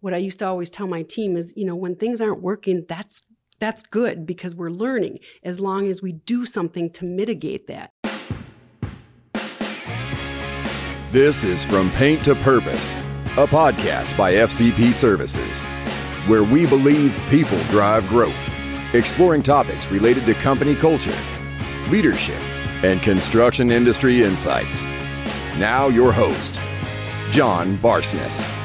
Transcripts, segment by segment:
what I used to always tell my team is, you know, when things aren't working, that's that's good because we're learning as long as we do something to mitigate that. This is From Paint to Purpose, a podcast by FCP Services, where we believe people drive growth, exploring topics related to company culture, leadership, and construction industry insights. Now, your host, John Barsness.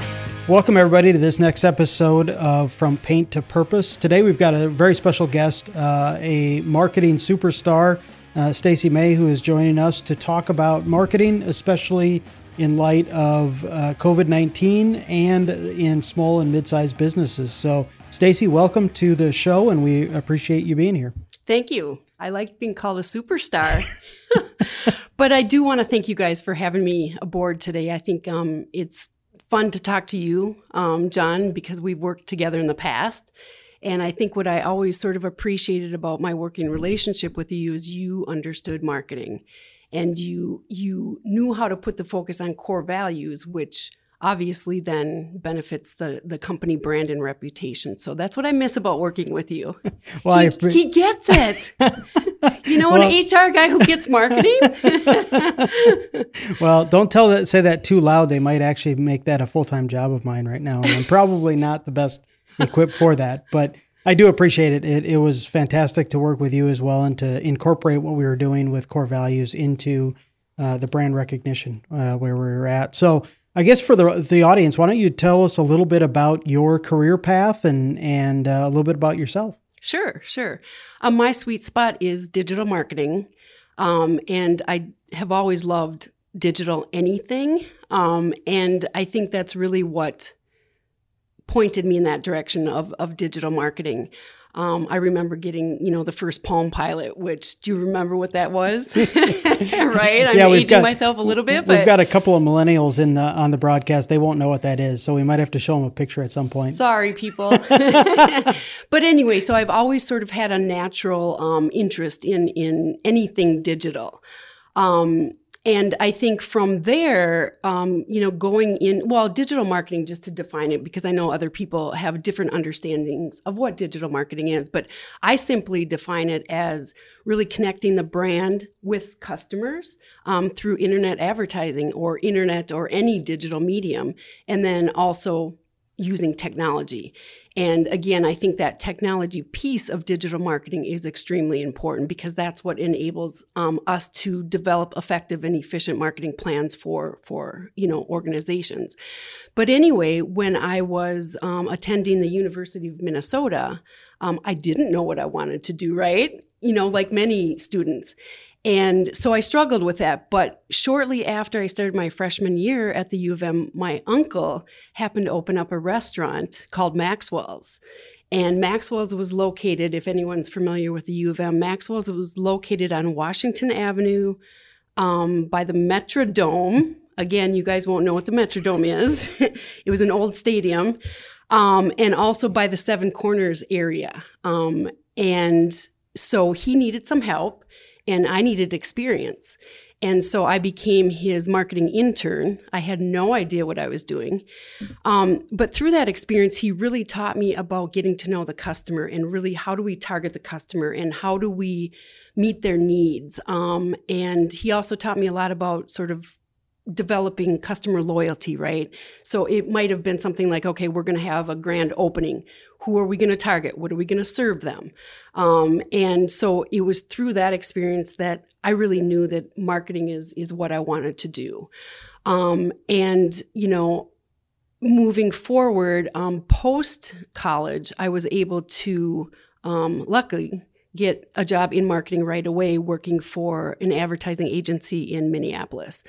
Welcome, everybody, to this next episode of From Paint to Purpose. Today, we've got a very special guest, uh, a marketing superstar, uh, Stacy May, who is joining us to talk about marketing, especially in light of uh, COVID 19 and in small and mid sized businesses. So, Stacy, welcome to the show, and we appreciate you being here. Thank you. I like being called a superstar. but I do want to thank you guys for having me aboard today. I think um, it's fun to talk to you, um, John, because we've worked together in the past. And I think what I always sort of appreciated about my working relationship with you is you understood marketing and you you knew how to put the focus on core values, which obviously then benefits the the company brand and reputation. So that's what I miss about working with you. well, he, pre- he gets it. you know, well, an HR guy who gets marketing. well, don't tell that say that too loud. They might actually make that a full time job of mine right now, and I'm probably not the best equipped for that, but. I do appreciate it. it. It was fantastic to work with you as well and to incorporate what we were doing with core values into uh, the brand recognition uh, where we were at. So I guess for the the audience, why don't you tell us a little bit about your career path and and uh, a little bit about yourself? Sure, sure. Um, my sweet spot is digital marketing, um, and I have always loved digital anything, um, and I think that's really what pointed me in that direction of of digital marketing. Um, I remember getting, you know, the first Palm Pilot, which do you remember what that was? right? I'm yeah, aging got, myself a little bit, but we've got a couple of millennials in the on the broadcast. They won't know what that is, so we might have to show them a picture at some point. Sorry, people. but anyway, so I've always sort of had a natural um, interest in in anything digital. Um, and I think from there, um, you know, going in, well, digital marketing, just to define it, because I know other people have different understandings of what digital marketing is, but I simply define it as really connecting the brand with customers um, through internet advertising or internet or any digital medium, and then also using technology. And again, I think that technology piece of digital marketing is extremely important because that's what enables um, us to develop effective and efficient marketing plans for for you know organizations. But anyway, when I was um, attending the University of Minnesota, um, I didn't know what I wanted to do. Right, you know, like many students. And so I struggled with that. But shortly after I started my freshman year at the U of M, my uncle happened to open up a restaurant called Maxwell's. And Maxwell's was located, if anyone's familiar with the U of M, Maxwell's was located on Washington Avenue um, by the Metrodome. Again, you guys won't know what the Metrodome is. it was an old stadium. Um, and also by the Seven Corners area. Um, and so he needed some help and I needed experience. And so I became his marketing intern. I had no idea what I was doing. Um, but through that experience, he really taught me about getting to know the customer and really how do we target the customer and how do we meet their needs. Um, and he also taught me a lot about sort of developing customer loyalty, right? So it might have been something like, okay, we're going to have a grand opening. Who are we going to target? What are we going to serve them? Um, and so it was through that experience that I really knew that marketing is is what I wanted to do. Um, and you know, moving forward, um, post college, I was able to um, luckily get a job in marketing right away working for an advertising agency in Minneapolis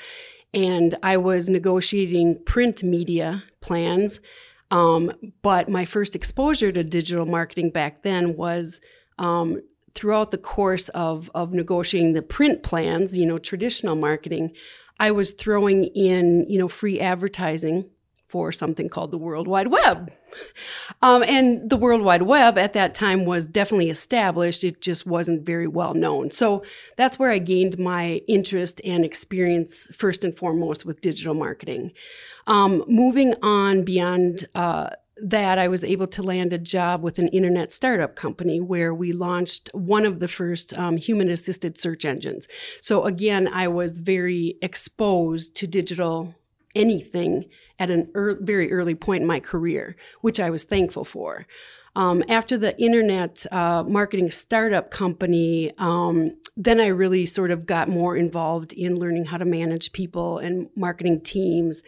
and I was negotiating print media plans. Um, but my first exposure to digital marketing back then was um, throughout the course of, of negotiating the print plans, you know, traditional marketing, I was throwing in, you know, free advertising for something called the World Wide Web. Um, and the World Wide Web at that time was definitely established. It just wasn't very well known. So that's where I gained my interest and experience first and foremost with digital marketing. Um, moving on beyond uh, that, I was able to land a job with an internet startup company where we launched one of the first um, human assisted search engines. So, again, I was very exposed to digital anything at a er- very early point in my career, which I was thankful for. Um, after the internet uh, marketing startup company, um, then I really sort of got more involved in learning how to manage people and marketing teams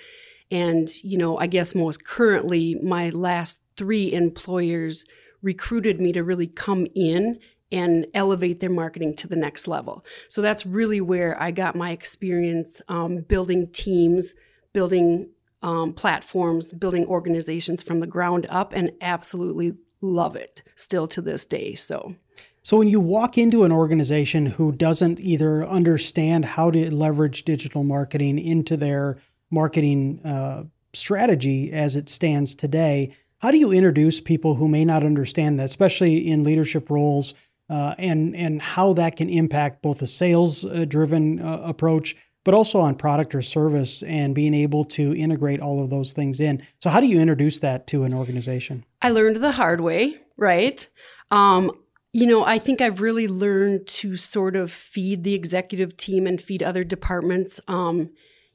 and, you know, I guess most currently, my last three employers recruited me to really come in and elevate their marketing to the next level. So that's really where I got my experience um, building teams, building um, platforms, building organizations from the ground up, and absolutely love it still to this day. So. So, when you walk into an organization who doesn't either understand how to leverage digital marketing into their marketing uh, strategy as it stands today. How do you introduce people who may not understand that, especially in leadership roles, uh, and and how that can impact both a sales uh, driven uh, approach, but also on product or service, and being able to integrate all of those things in. So, how do you introduce that to an organization? I learned the hard way, right? Um, you know, I think I've really learned to sort of feed the executive team and feed other departments. Um,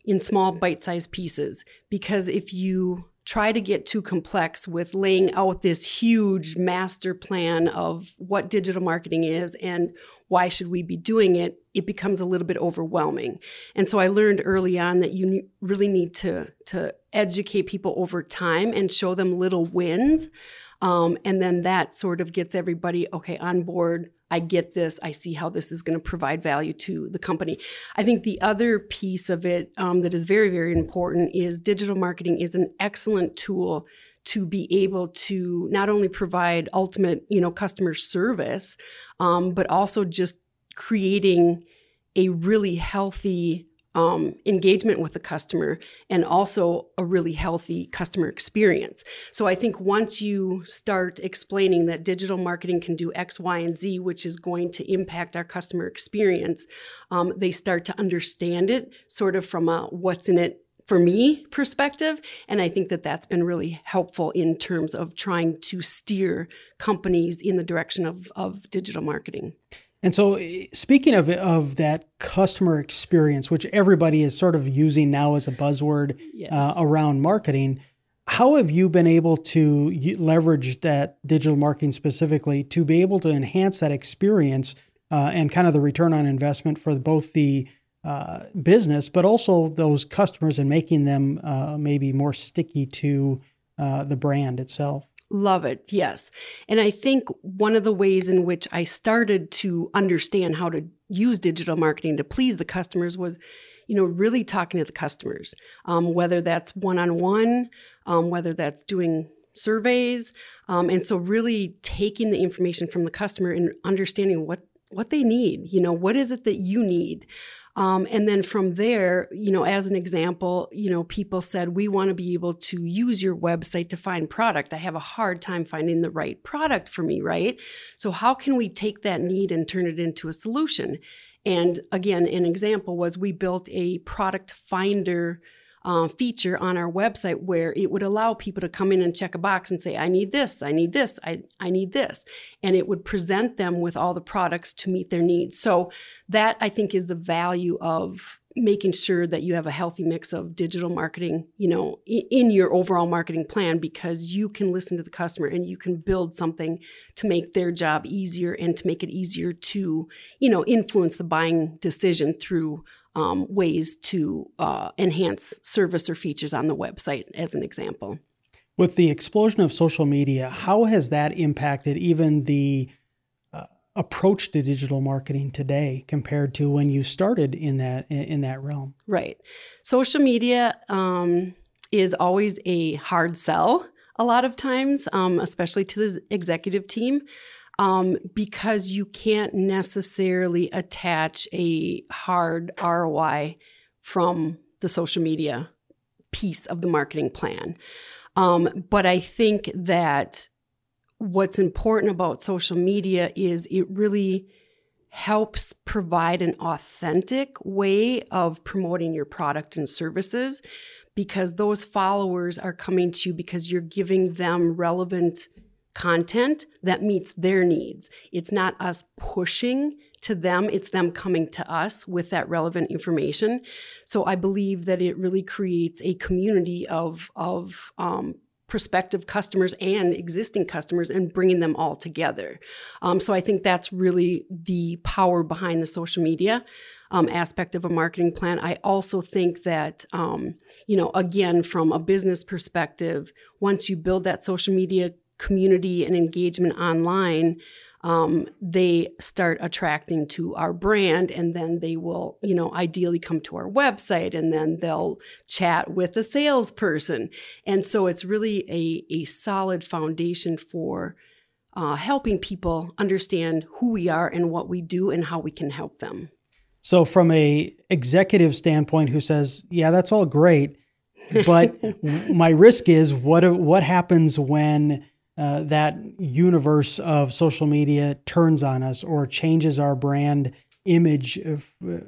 in small bite-sized pieces because if you try to get too complex with laying out this huge master plan of what digital marketing is and why should we be doing it it becomes a little bit overwhelming. And so i learned early on that you really need to to educate people over time and show them little wins um, and then that sort of gets everybody okay on board I get this. I see how this is going to provide value to the company. I think the other piece of it um, that is very, very important is digital marketing is an excellent tool to be able to not only provide ultimate, you know, customer service, um, but also just creating a really healthy um, engagement with the customer and also a really healthy customer experience. So I think once you start explaining that digital marketing can do X, Y, and Z, which is going to impact our customer experience, um, they start to understand it sort of from a what's in it for me perspective and i think that that's been really helpful in terms of trying to steer companies in the direction of, of digital marketing and so, eh, speaking of of that customer experience, which everybody is sort of using now as a buzzword yes. uh, around marketing, how have you been able to leverage that digital marketing specifically to be able to enhance that experience uh, and kind of the return on investment for both the uh, business, but also those customers and making them uh, maybe more sticky to uh, the brand itself? Love it. Yes. And I think one of the ways in which I started to understand how to use digital marketing to please the customers was, you know, really talking to the customers, um, whether that's one on one, whether that's doing surveys. Um, and so really taking the information from the customer and understanding what what they need. You know, what is it that you need? Um, and then from there, you know, as an example, you know, people said, we want to be able to use your website to find product. I have a hard time finding the right product for me, right? So, how can we take that need and turn it into a solution? And again, an example was we built a product finder uh, feature on our website where it would allow people to come in and check a box and say, I need this, I need this, I, I need this. And it would present them with all the products to meet their needs. So that I think is the value of making sure that you have a healthy mix of digital marketing you know in your overall marketing plan because you can listen to the customer and you can build something to make their job easier and to make it easier to you know influence the buying decision through um, ways to uh, enhance service or features on the website, as an example. With the explosion of social media, how has that impacted even the uh, approach to digital marketing today compared to when you started in that in that realm? Right, social media um, is always a hard sell a lot of times, um, especially to the executive team um, because you can't necessarily attach a hard ROI from the social media piece of the marketing plan. Um, but I think that what's important about social media is it really helps provide an authentic way of promoting your product and services because those followers are coming to you because you're giving them relevant content that meets their needs. It's not us pushing to them, it's them coming to us with that relevant information. So I believe that it really creates a community of, of um, prospective customers and existing customers and bringing them all together. Um, so I think that's really the power behind the social media. Um, aspect of a marketing plan. I also think that, um, you know, again, from a business perspective, once you build that social media community and engagement online, um, they start attracting to our brand and then they will you know ideally come to our website and then they'll chat with a salesperson. And so it's really a, a solid foundation for uh, helping people understand who we are and what we do and how we can help them. So from a executive standpoint who says yeah that's all great but my risk is what what happens when uh, that universe of social media turns on us or changes our brand image, uh,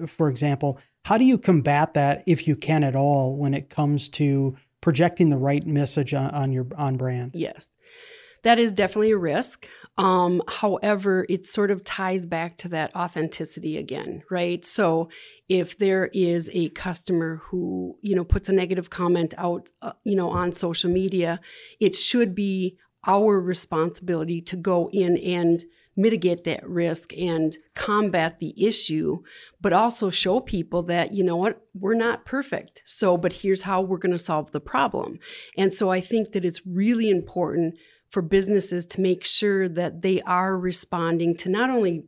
for example. How do you combat that if you can at all when it comes to projecting the right message on, on your on brand? Yes, that is definitely a risk. Um, however, it sort of ties back to that authenticity again, right? So if there is a customer who you know puts a negative comment out, uh, you know, on social media, it should be our responsibility to go in and mitigate that risk and combat the issue, but also show people that, you know what, we're not perfect. So, but here's how we're going to solve the problem. And so I think that it's really important for businesses to make sure that they are responding to not only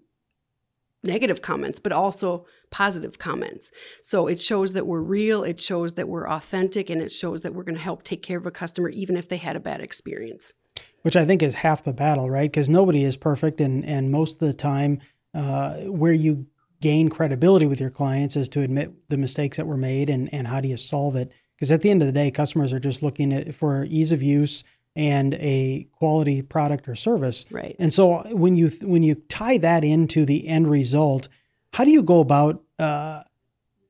negative comments, but also positive comments. So it shows that we're real, it shows that we're authentic, and it shows that we're going to help take care of a customer even if they had a bad experience which I think is half the battle, right? Because nobody is perfect, and and most of the time, uh, where you gain credibility with your clients is to admit the mistakes that were made and and how do you solve it? Because at the end of the day, customers are just looking at for ease of use and a quality product or service. Right. And so when you when you tie that into the end result, how do you go about uh,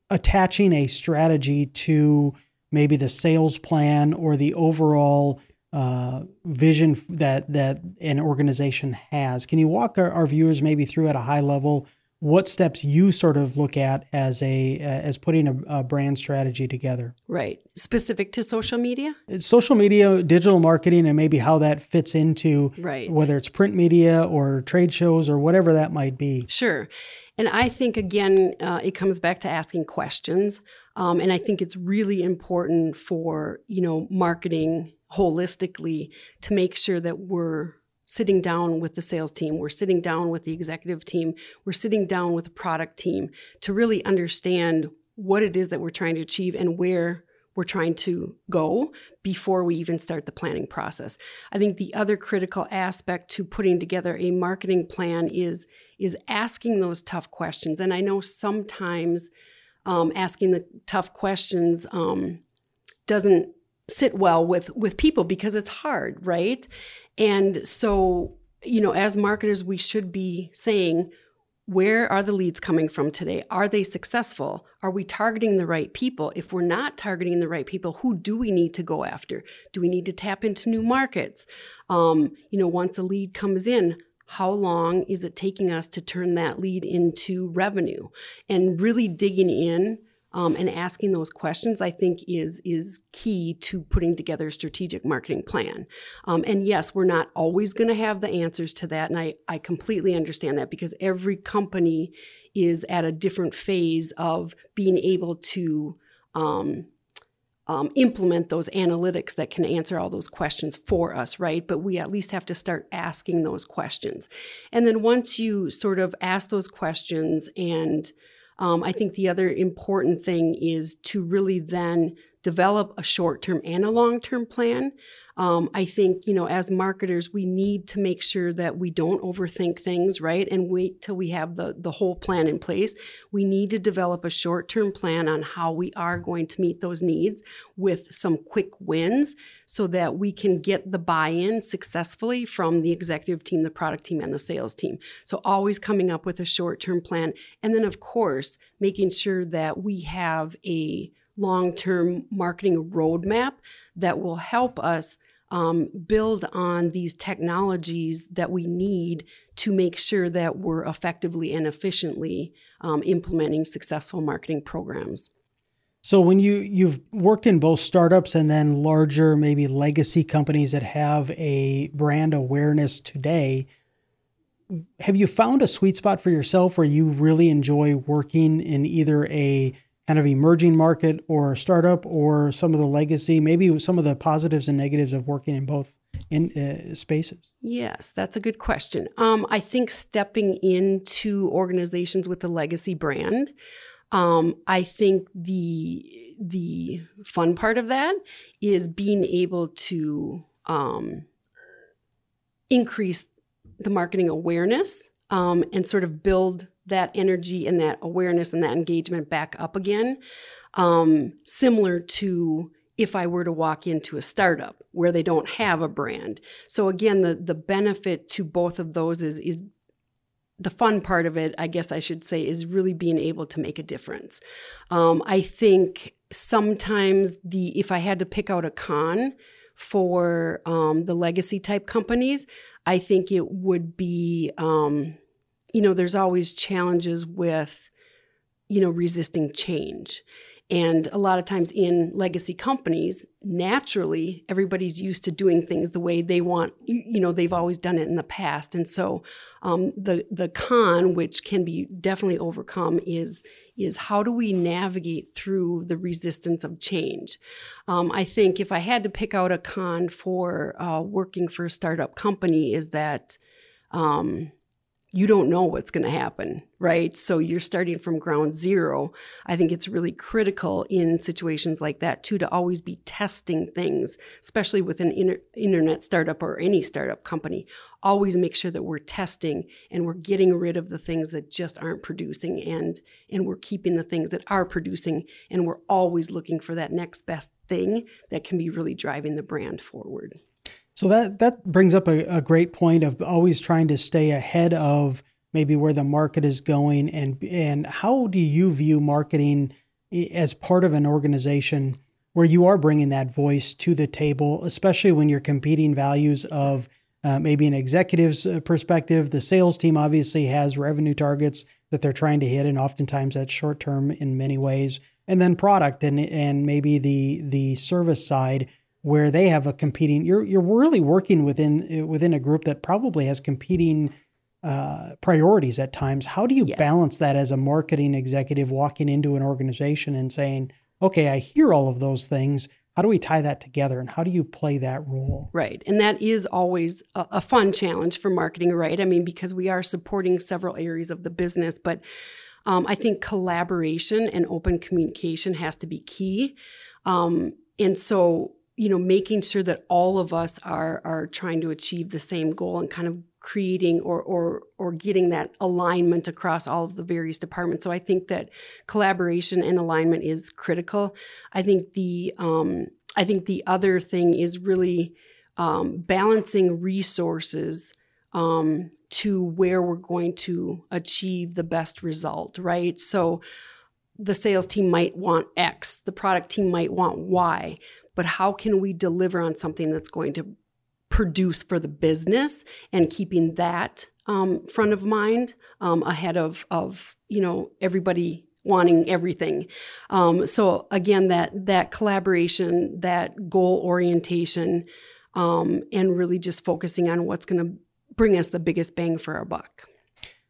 attaching a strategy to maybe the sales plan or the overall uh, vision that that an organization has. Can you walk our, our, viewers maybe through at a high level what steps you sort of look at as a as putting a, a brand strategy together? Right, specific to social media. It's social media, digital marketing, and maybe how that fits into right. whether it's print media or trade shows or whatever that might be. Sure, and I think again uh, it comes back to asking questions. Um, and I think it's really important for you know marketing holistically to make sure that we're sitting down with the sales team, we're sitting down with the executive team, we're sitting down with the product team to really understand what it is that we're trying to achieve and where we're trying to go before we even start the planning process. I think the other critical aspect to putting together a marketing plan is is asking those tough questions. And I know sometimes um, asking the tough questions um, doesn't sit well with with people because it's hard, right? And so, you know, as marketers, we should be saying, where are the leads coming from today? Are they successful? Are we targeting the right people? If we're not targeting the right people, who do we need to go after? Do we need to tap into new markets? Um, you know, once a lead comes in, how long is it taking us to turn that lead into revenue? And really digging in um, and asking those questions, I think, is is key to putting together a strategic marketing plan. Um, and yes, we're not always going to have the answers to that, and I I completely understand that because every company is at a different phase of being able to. Um, um, implement those analytics that can answer all those questions for us, right? But we at least have to start asking those questions. And then once you sort of ask those questions and um, I think the other important thing is to really then develop a short term and a long term plan. Um, I think, you know, as marketers, we need to make sure that we don't overthink things, right? And wait till we have the, the whole plan in place. We need to develop a short term plan on how we are going to meet those needs with some quick wins so that we can get the buy in successfully from the executive team, the product team, and the sales team. So, always coming up with a short term plan. And then, of course, making sure that we have a long term marketing roadmap that will help us um, build on these technologies that we need to make sure that we're effectively and efficiently um, implementing successful marketing programs. So when you you've worked in both startups and then larger maybe legacy companies that have a brand awareness today, have you found a sweet spot for yourself where you really enjoy working in either a kind of emerging market or startup or some of the legacy, maybe some of the positives and negatives of working in both in uh, spaces? Yes, that's a good question. Um, I think stepping into organizations with a legacy brand, um, I think the the fun part of that is being able to um, increase the marketing awareness um, and sort of build that energy and that awareness and that engagement back up again. Um, similar to if I were to walk into a startup where they don't have a brand. So again, the the benefit to both of those is is the fun part of it, I guess I should say, is really being able to make a difference. Um, I think sometimes the if I had to pick out a con for um, the legacy type companies, I think it would be, um, you know, there's always challenges with, you know, resisting change. And a lot of times in legacy companies, naturally, everybody's used to doing things the way they want. You know, they've always done it in the past, and so um, the the con, which can be definitely overcome, is is how do we navigate through the resistance of change? Um, I think if I had to pick out a con for uh, working for a startup company, is that um, you don't know what's going to happen, right? So you're starting from ground zero. I think it's really critical in situations like that, too, to always be testing things, especially with an inter- internet startup or any startup company. Always make sure that we're testing and we're getting rid of the things that just aren't producing and, and we're keeping the things that are producing. And we're always looking for that next best thing that can be really driving the brand forward. So that that brings up a, a, great point of always trying to stay ahead of maybe where the market is going and and how do you view marketing as part of an organization where you are bringing that voice to the table, especially when you're competing values of uh, maybe an executive's uh, perspective. The sales team obviously has revenue targets that they're trying to hit, and oftentimes that's short term in many ways. And then product and and maybe the the service side where they have a competing you're you're really working within within a group that probably has competing uh, priorities at times. How do you yes. balance that as a marketing executive walking into an organization and saying okay i hear all of those things. How do we tie that together and how do you play that role? Right and that is always a, a fun challenge for marketing right? I mean because we are supporting several areas of the business but um, i think collaboration and open communication has to be key. Um, and so you know making sure that all of us are are trying to achieve the same goal and kind of creating or or or getting that alignment across all of the various departments. So i think that collaboration and alignment is critical. I think the um, i think the other thing is really um, balancing resources um, to where we're going to achieve the best result right? So the sales team might want X, the product team might want Y, but how can we deliver on something that's going to produce for the business and keeping that um, front of mind um, ahead of, of you know everybody wanting everything? Um, so again that that collaboration that goal orientation um, and really just focusing on what's going to bring us the biggest bang for our buck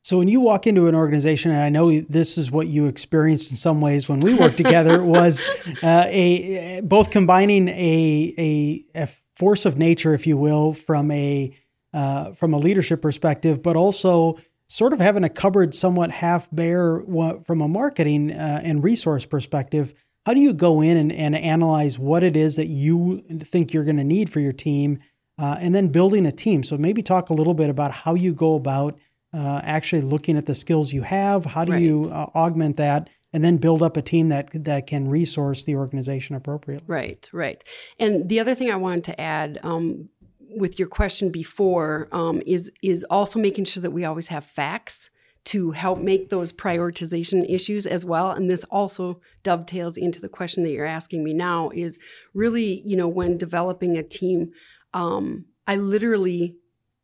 so when you walk into an organization, and I know this is what you experienced in some ways when we worked together, was uh, a both combining a, a, a force of nature, if you will, from a uh, from a leadership perspective, but also sort of having a cupboard somewhat half bare from a marketing uh, and resource perspective. How do you go in and, and analyze what it is that you think you're going to need for your team, uh, and then building a team? So maybe talk a little bit about how you go about uh, actually looking at the skills you have. How do right. you uh, augment that? And then build up a team that that can resource the organization appropriately. Right, right. And the other thing I wanted to add um, with your question before um, is is also making sure that we always have facts to help make those prioritization issues as well. And this also dovetails into the question that you're asking me now is really, you know, when developing a team, um, I literally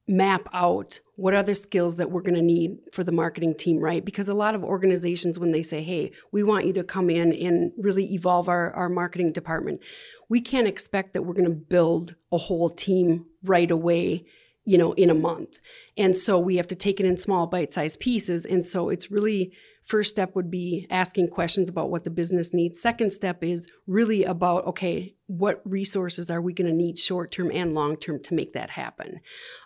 map out what the skills that we're going to need for the marketing team, right? Because a lot of organizations, when they say, hey, we want you to come in and really evolve our, our marketing department, we can't expect that we're going to build a whole team right away you know in a month and so we have to take it in small bite-sized pieces and so it's really first step would be asking questions about what the business needs. Second step is really about okay what resources are we going to need short term and long term to make that happen?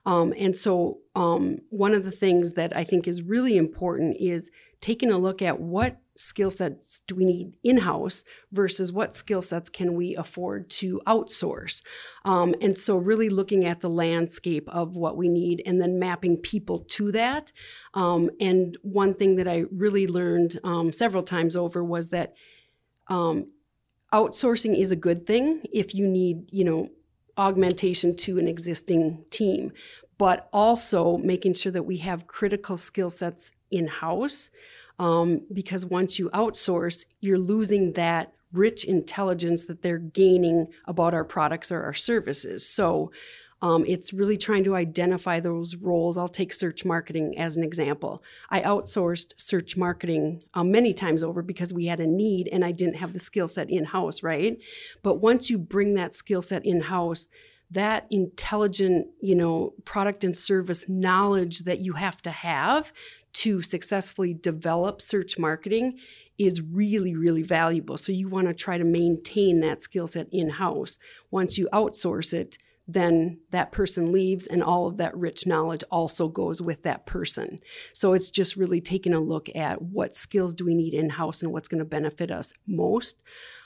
Um, and so um, one of the things that i think is really important is taking a look at what skill sets do we need in house versus what skill sets can we afford to outsource? Um, and so, really looking at the landscape of what we need and then mapping people to that. Um, and one thing that I really learned um, several times over was that um, outsourcing is a good thing if you need, you know, augmentation to an existing team, but also making sure that we have critical skill sets in house um, because once you outsource, you're losing that rich intelligence that they're gaining about our products or our services. So um, it's really trying to identify those roles. I'll take search marketing as an example. I outsourced search marketing um, many times over because we had a need and I didn't have the skill set in house, right? But once you bring that skill set in house, that intelligent, you know, product and service knowledge that you have to have to successfully develop search marketing is really, really valuable. So you want to try to maintain that skill set in house. Once you outsource it, then that person leaves and all of that rich knowledge also goes with that person. So it's just really taking a look at what skills do we need in house and what's going to benefit us most.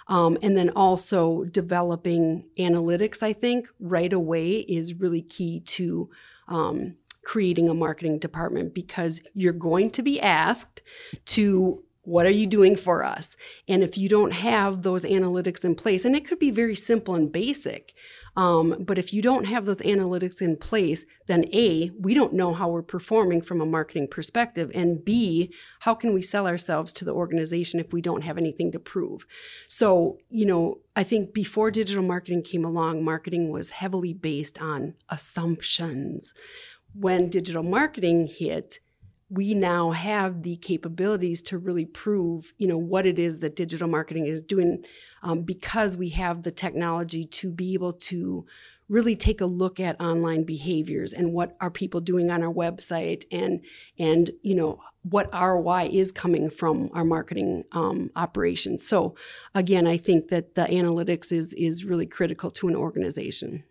Um, and then also developing analytics, I think, right away is really key to um, creating a marketing department because you're going to be asked to what are you doing for us? And if you don't have those analytics in place, and it could be very simple and basic, um, but if you don't have those analytics in place, then A, we don't know how we're performing from a marketing perspective. And B, how can we sell ourselves to the organization if we don't have anything to prove? So, you know, I think before digital marketing came along, marketing was heavily based on assumptions when digital marketing hit, we now have the capabilities to really prove, you know, what it is that digital marketing is doing, um, because we have the technology to be able to really take a look at online behaviors and what are people doing on our website and and you know what ROI is coming from our marketing um, operations. So again, I think that the analytics is is really critical to an organization.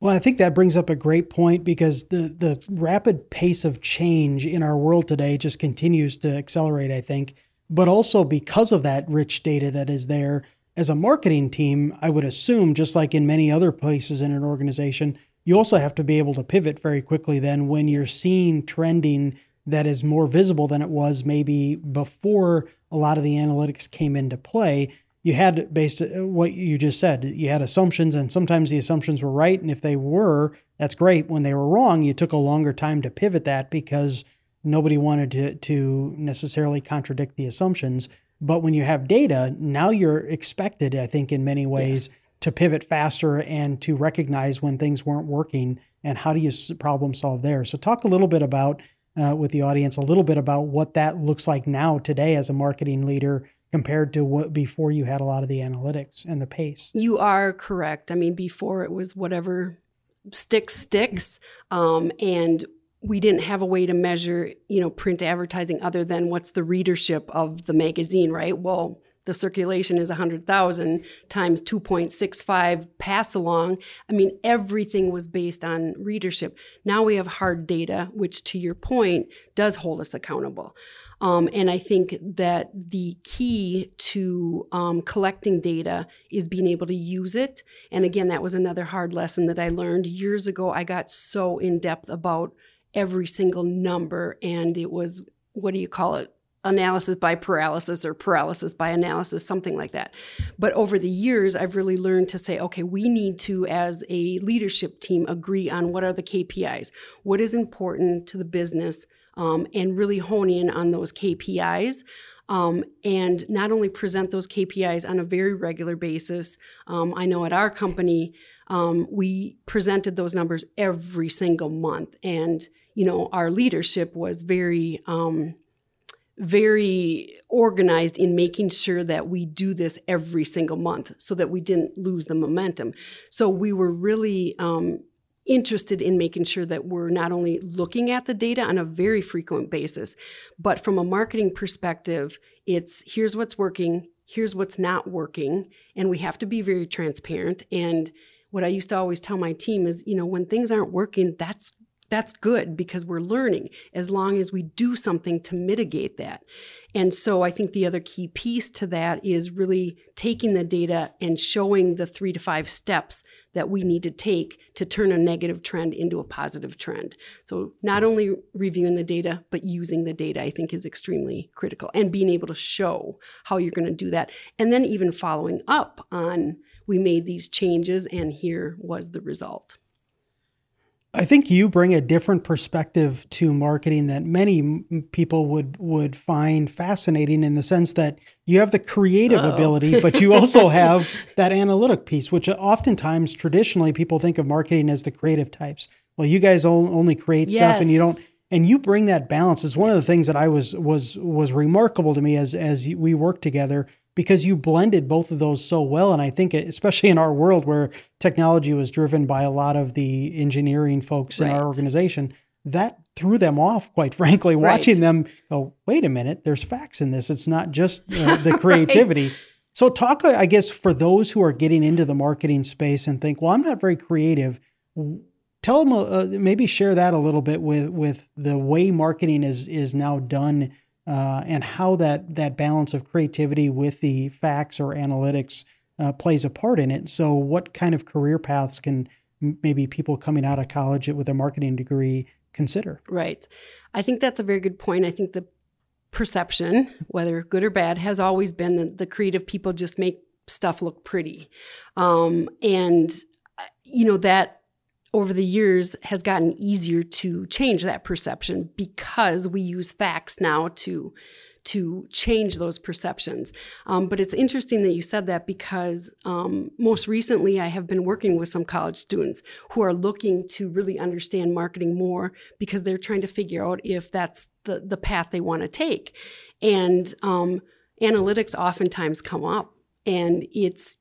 Well, I think that brings up a great point because the the rapid pace of change in our world today just continues to accelerate, I think. But also because of that rich data that is there, as a marketing team, I would assume just like in many other places in an organization, you also have to be able to pivot very quickly then when you're seeing trending that is more visible than it was maybe before a lot of the analytics came into play you had based uh, what you just said you had assumptions and sometimes the assumptions were right and if they were that's great. When they were wrong you took a longer time to pivot that because nobody wanted to, to necessarily contradict the assumptions. But when you have data now you're expected i think in many ways yes. to pivot faster and to recognize when things weren't working and how do you problem solve there. So talk a little bit about uh, with the audience a little bit about what that looks like now today as a marketing leader compared to what before you had a lot of the analytics and the pace. You are correct. I mean, before it was whatever sticks sticks, um, and we didn't have a way to measure, you know, print advertising other than what's the readership of the magazine, right? Well, the circulation is 100,000 times 2.65 pass along. I mean, everything was based on readership. Now we have hard data, which to your point does hold us accountable. Um, and I think that the key to um, collecting data is being able to use it. And again, that was another hard lesson that I learned years ago. I got so in depth about every single number, and it was what do you call it? Analysis by paralysis or paralysis by analysis, something like that. But over the years, I've really learned to say, okay, we need to, as a leadership team, agree on what are the KPIs, what is important to the business um, and really hone in on those KPIs. Um, and not only present those KPIs on a very regular basis. Um, I know at our company, um, we presented those numbers every single month, and you know our leadership was very um, very organized in making sure that we do this every single month so that we didn't lose the momentum. So we were really um, interested in making sure that we're not only looking at the data on a very frequent basis, but from a marketing perspective, it's here's what's working, here's what's not working, and we have to be very transparent. And what I used to always tell my team is, you know, when things aren't working, that's that's good because we're learning as long as we do something to mitigate that. And so I think the other key piece to that is really taking the data and showing the three to five steps that we need to take to turn a negative trend into a positive trend. So not only reviewing the data, but using the data, I think is extremely critical and being able to show how you're going to do that. And then even following up on we made these changes and here was the result. I think you bring a different perspective to marketing that many people would would find fascinating in the sense that you have the creative Uh-oh. ability, but you also have that analytic piece, which oftentimes traditionally people think of marketing as the creative types. Well, you guys only create yes. stuff, and you don't, and you bring that balance. It's one of the things that I was was was remarkable to me as as we work together because you blended both of those so well. And I think, especially in our world where technology was driven by a lot of the engineering folks right. in our organization, that threw them off, quite frankly, watching right. them go, wait a minute, there's facts in this. It's not just uh, the creativity. right. So, talk, I guess, for those who are getting into the marketing space and think, well, I'm not very creative. Tell them, uh, maybe share that a little bit with with the way marketing is is now done uh, and how that that balance of creativity with the facts or analytics uh, plays a part in it. So, what kind of career paths can maybe people coming out of college with a marketing degree consider? Right. I think that's a very good point. I think the perception, whether good or bad, has always been that the creative people just make stuff look pretty, um, and uh, you know that over the years has gotten easier to change that perception because we use facts now to to change those perceptions. Um, but it's interesting that you said that because um, most recently I have been working with some college students who are looking to really understand marketing more because they're trying to figure out if that's the, the path they want to take. And um, analytics oftentimes come up, and it's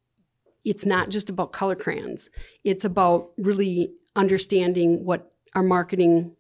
it's not just about color crayons. It's about really understanding what our marketing,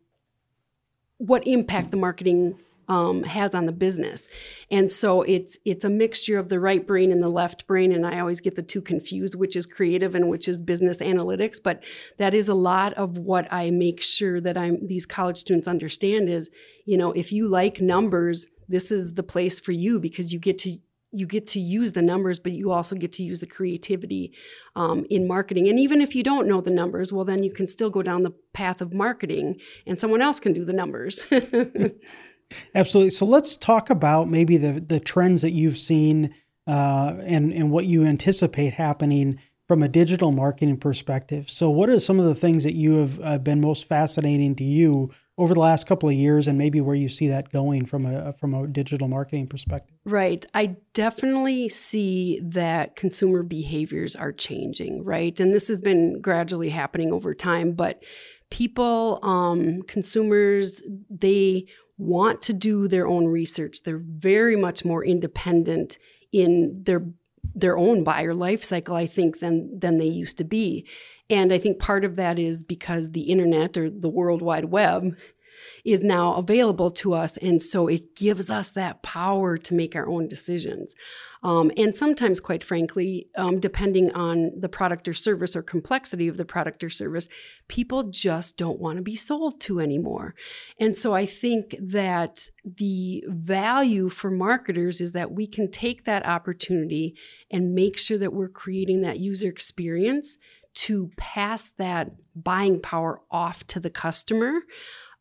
what impact the marketing um, has on the business. And so it's it's a mixture of the right brain and the left brain, and I always get the two confused, which is creative and which is business analytics. But that is a lot of what I make sure that I'm these college students understand is, you know, if you like numbers, this is the place for you because you get to you get to use the numbers, but you also get to use the creativity um, in marketing. And even if you don't know the numbers, well, then you can still go down the path of marketing and someone else can do the numbers. Absolutely. So let's talk about maybe the, the trends that you've seen uh, and, and what you anticipate happening from a digital marketing perspective. So, what are some of the things that you have uh, been most fascinating to you over the last couple of years and maybe where you see that going from a from a digital marketing perspective? Right. I definitely see that consumer behaviors are changing right? And this has been gradually happening over time but people um, consumers they want to do their own research. They're very much more independent in their their own buyer life cycle i think than than they used to be and I think part of that is because the internet or the World Wide Web is now available to us. And so it gives us that power to make our own decisions. Um, and sometimes, quite frankly, um, depending on the product or service or complexity of the product or service, people just don't want to be sold to anymore. And so I think that the value for marketers is that we can take that opportunity and make sure that we're creating that user experience to pass that buying power off to the customer.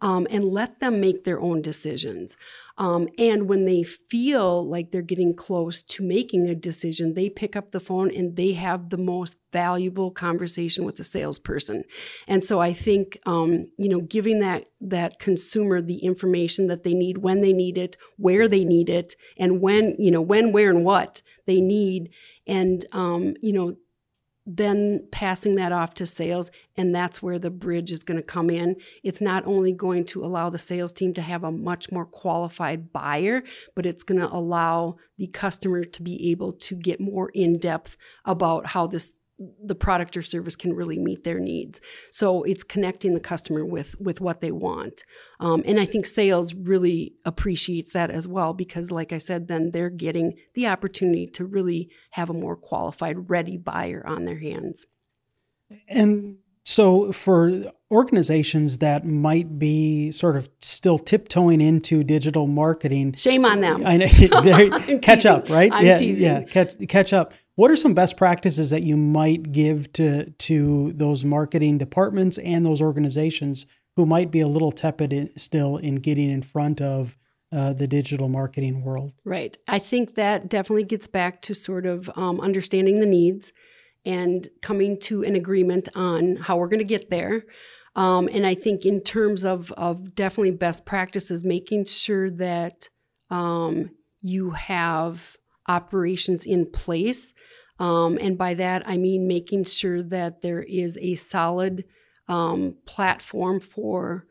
um, and let them make their own decisions. Um, and when they feel like they're getting close to making a decision, they pick up the phone and they have the most valuable conversation with the salesperson. And so I think um, you know giving that that consumer the information that they need when they need it, where they need it, and when you know when, where, and what they need, and um, you know then passing that off to sales and that's where the bridge is going to come in. It's not only going to allow the sales team to have a much more qualified buyer but it's going to allow the customer to be able to get more in depth about how this the product or service can really meet their needs. So it's connecting the customer with with what they want, um, and I think sales really appreciates that as well because, like I said, then they're getting the opportunity to really have a more qualified, ready buyer on their hands. And so, for organizations that might be sort of still tiptoeing into digital marketing, shame on them. I know, catch teasing. up, right? I'm yeah, teasing. yeah, catch, catch up. What are some best practices that you might give to to those marketing departments and those organizations who might be a little tepid in, still in getting in front of uh, the digital marketing world? Right. I think that definitely gets back to sort of um, understanding the needs and coming to an agreement on how we're going to get there. Um, and I think in terms of of definitely best practices, making sure that um, you have operations in place. Um, and by that, I mean making sure that there is a solid um, platform for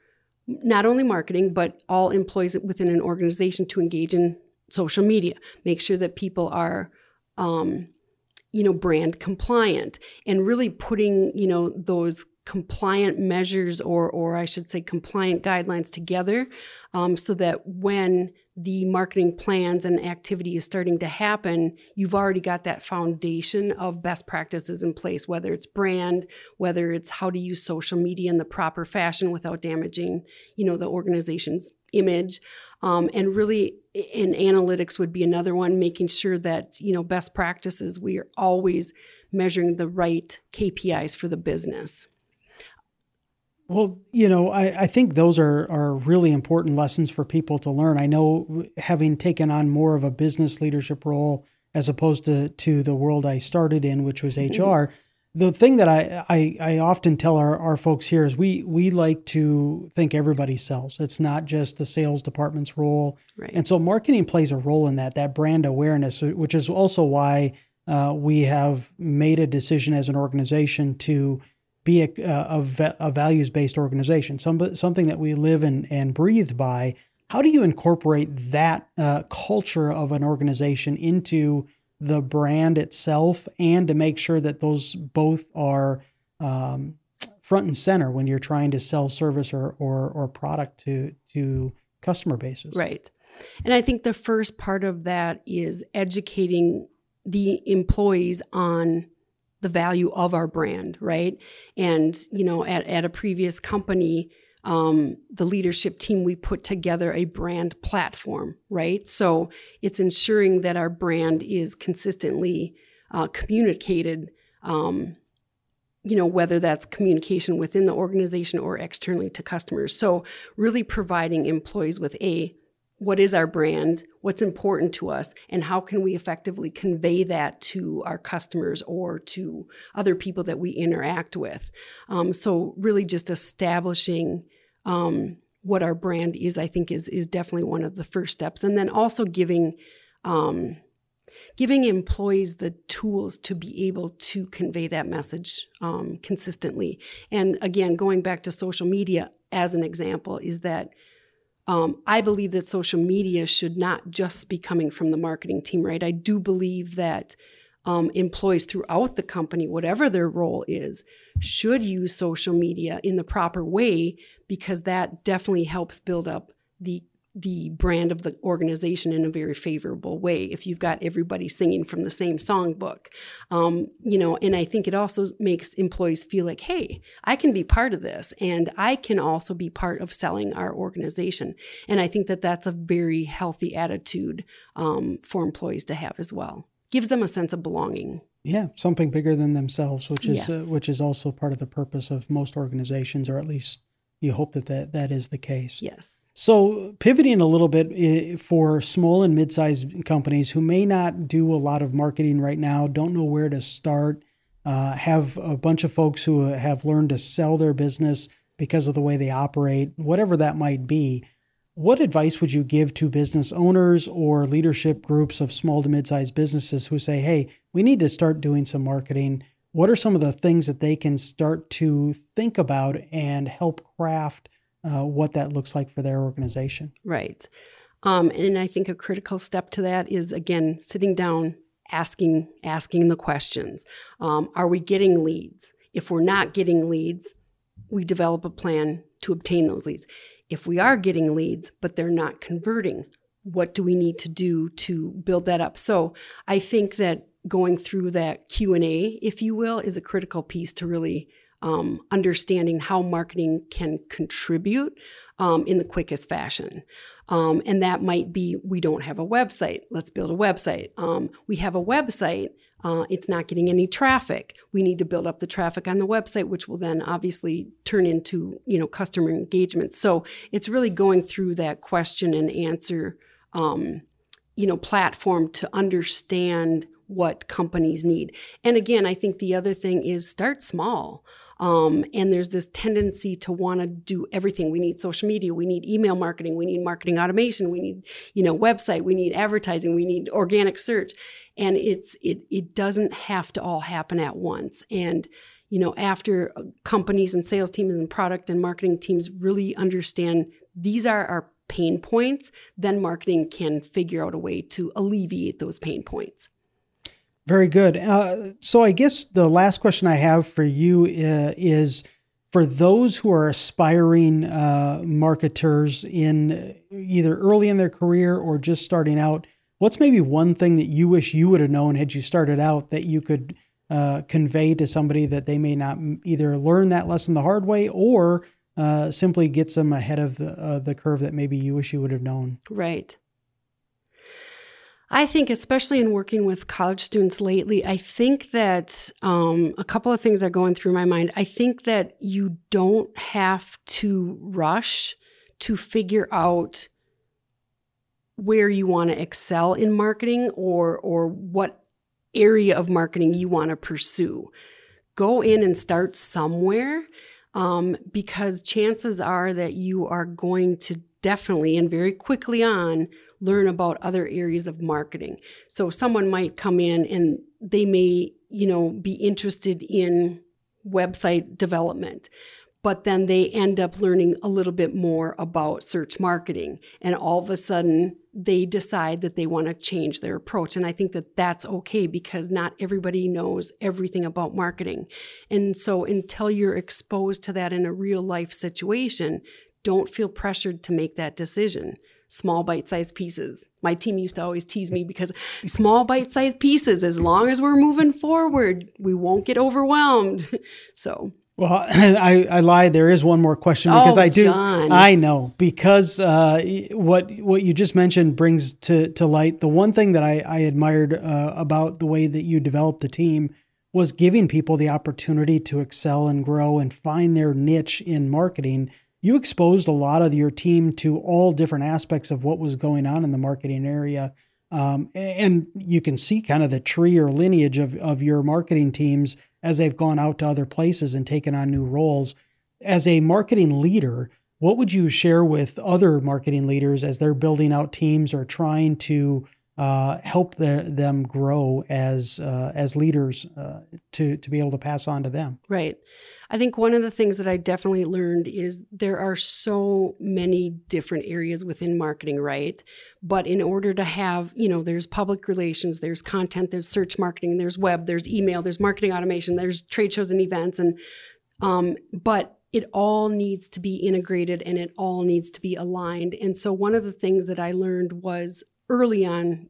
not only marketing, but all employees within an organization to engage in social media. Make sure that people are, um, you know, brand compliant and really putting, you know, those compliant measures or, or I should say, compliant guidelines together um, so that when the marketing plans and activity is starting to happen, you've already got that foundation of best practices in place, whether it's brand, whether it's how to use social media in the proper fashion without damaging, you know, the organization's image. Um, and really, in analytics would be another one, making sure that, you know, best practices, we are always measuring the right KPIs for the business. Well, you know, I, I think those are, are really important lessons for people to learn. I know having taken on more of a business leadership role as opposed to, to the world I started in, which was mm-hmm. HR, the thing that I, I, I often tell our, our folks here is we we like to think everybody sells. It's not just the sales department's role. Right. And so marketing plays a role in that, that brand awareness, which is also why uh, we have made a decision as an organization to be a, a, a values based organization, some, something that we live and, and breathe by. How do you incorporate that uh, culture of an organization into the brand itself and to make sure that those both are um, front and center when you're trying to sell service or, or, or product to, to customer bases? Right. And I think the first part of that is educating the employees on the value of our brand, right? And, you know, at, at a previous company, um, the leadership team, we put together a brand platform, right? So it's ensuring that our brand is consistently uh, communicated, um, you know, whether that's communication within the organization or externally to customers. So really providing employees with a what is our brand, what's important to us, and how can we effectively convey that to our customers or to other people that we interact with. Um, so, really, just establishing um, what our brand is, I think, is is definitely one of the first steps, and then also giving. Um, giving employees the tools to be able to convey that message um, consistently. And again, going back to social media as an example, is that um, I believe that social media should not just be coming from the marketing team, right? I do believe that um, employees throughout the company, whatever their role is, should use social media in the proper way because that definitely helps build up the the brand of the organization in a very favorable way if you've got everybody singing from the same songbook. Um, you know and i think it also makes employees feel like hey i can be part of this and i can also be part of selling our organization. And i think that that's a very healthy attitude um, for employees to have as well. Gives them a sense of belonging. Yeah something bigger than themselves which is uh, yes. uh, which is also part of the purpose of most organizations or at least you hope that that, that is the case. Yes. So, pivoting a little bit for small and mid sized companies who may not do a lot of marketing right now, don't know where to start, uh, have a bunch of folks who have learned to sell their business because of the way they operate, whatever that might be. What advice would you give to business owners or leadership groups of small to mid sized businesses who say, hey, we need to start doing some marketing? What are some of the things that they can start to think about and help craft uh, what that looks like for their organization? Right. Um, and I think a critical step to that is again sitting down, asking asking the questions. Um, are we getting leads? If we're not getting leads, we develop a plan to obtain those leads. If we are getting leads but they're not converting, what do we need to do to build that up? So I think that going through that q&a if you will is a critical piece to really um, understanding how marketing can contribute um, in the quickest fashion. Um, and that might be we don't have a website let's build a website. Um, we have a website uh, it's not getting any traffic. We need to build up the traffic on the website which will then obviously turn into you know customer engagement. So it's really going through that question and answer um, you know platform to understand what companies need. And again, I think the other thing is start small. Um, and there's this tendency to want to do everything. We need social media, we need email marketing, we need marketing automation, we need you know website, we need advertising, we need organic search, and it's it it doesn't have to all happen at once. And you know after uh, companies and sales teams and product and marketing teams really understand these are our pain points, then marketing can figure out a way to alleviate those pain points. Very good. Uh, so I guess the last question I have for you uh, is for those who are aspiring uh, marketers in either early in their career or just starting out. What's maybe one thing that you wish you would have known had you started out that you could uh, convey to somebody that they may not either learn that lesson the hard way or uh, simply gets them ahead of the, the curve that maybe you wish you would have known? Right. I think, especially in working with college students lately, I think that um, a couple of things are going through my mind. I think that you don't have to rush to figure out where you want to excel in marketing or or what area of marketing you want to pursue. Go in and start somewhere um, because chances are that you are going to definitely and very quickly on learn about other areas of marketing. So someone might come in and they may, you know, be interested in website development, but then they end up learning a little bit more about search marketing. And all of a sudden they decide that they want to change their approach. And i think that that's okay because not everybody knows everything about marketing. And so until you're exposed to that in a real life situation don't feel pressured to make that decision small bite-sized pieces. My team used to always tease me because small bite-sized pieces as long as we're moving forward, we won't get overwhelmed. so well, I, I lied. There is one more question because oh, I do. John. I know because uh, what what you just mentioned brings to to light the one thing that I, I admired uh, about the way that you developed the team was giving people the opportunity to excel and grow and find their niche in marketing you exposed a lot of your team to all different aspects of what was going on in the marketing area. Um, and you can see kind of the tree or lineage of, of your marketing teams as they've gone out to other places and taken on new roles. As a marketing leader, what would you share with other marketing leaders as they're building out teams or trying to uh, help the, them grow as uh, as leaders uh, to to be able to pass on to them. Right. I think one of the things that I definitely learned is there are so many different areas within marketing, right? But in order to have, you know, there's public relations, there's content, there's search marketing, there's web, there's email, there's marketing automation, there's trade shows and events, and um, but it all needs to be integrated and it all needs to be aligned. And so one of the things that I learned was early on,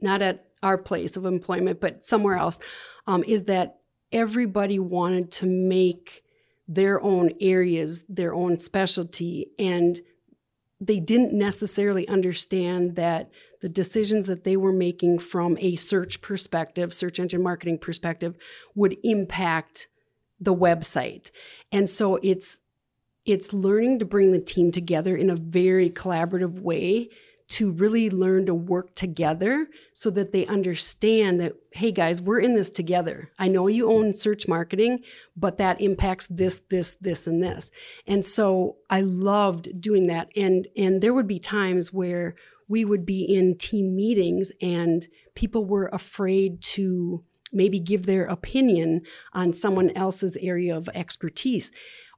not at our place of employment, but somewhere else, um, is that everybody wanted to make their own areas their own specialty. And they didn't necessarily understand that the decisions that they were making from a search perspective, search engine marketing perspective, would impact the website. And so it's it's learning to bring the team together in a very collaborative way to really learn to work together so that they understand that, hey guys, we're in this together. I know you own search marketing, but that impacts this, this, this, and this. And so I loved doing that. And and there would be times where we would be in team meetings and people were afraid to maybe give their opinion on someone else's area of expertise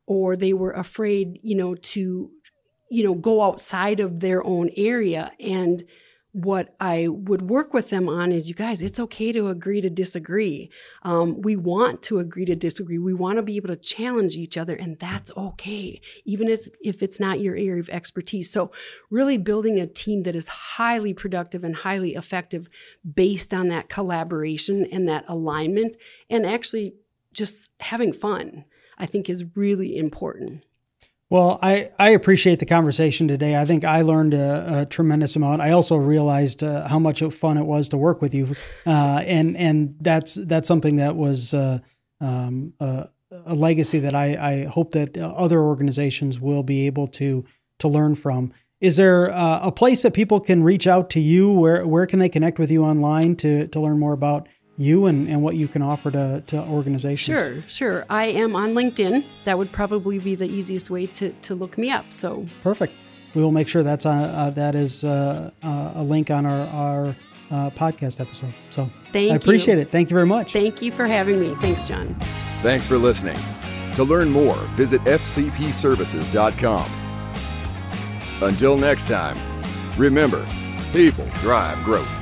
or they were afraid you know to you know, go outside of their own area. And what I would work with them on is you guys, it's okay to agree to disagree. Um, we want to agree to disagree. We want to be able to challenge each other, and that's okay, even if, if it's not your area of expertise. So, really building a team that is highly productive and highly effective based on that collaboration and that alignment, and actually just having fun, I think is really important. Well, I, I appreciate the conversation today. I think I learned a, a tremendous amount. I also realized uh, how much fun it was to work with you, uh, and and that's that's something that was uh, um, a legacy that I, I hope that other organizations will be able to to learn from. Is there uh, a place that people can reach out to you? Where where can they connect with you online to to learn more about you and, and what you can offer to, to organizations? Sure, sure. I am on LinkedIn. That would probably be the easiest way to, to look me up. So perfect. We will make sure that's uh, uh, that is uh, uh a link on our our uh, podcast episode. So thank I appreciate you. it. Thank you very much. Thank you for having me. Thanks, John. Thanks for listening. To learn more, visit fcpservices.com. Until next time, remember, people drive growth.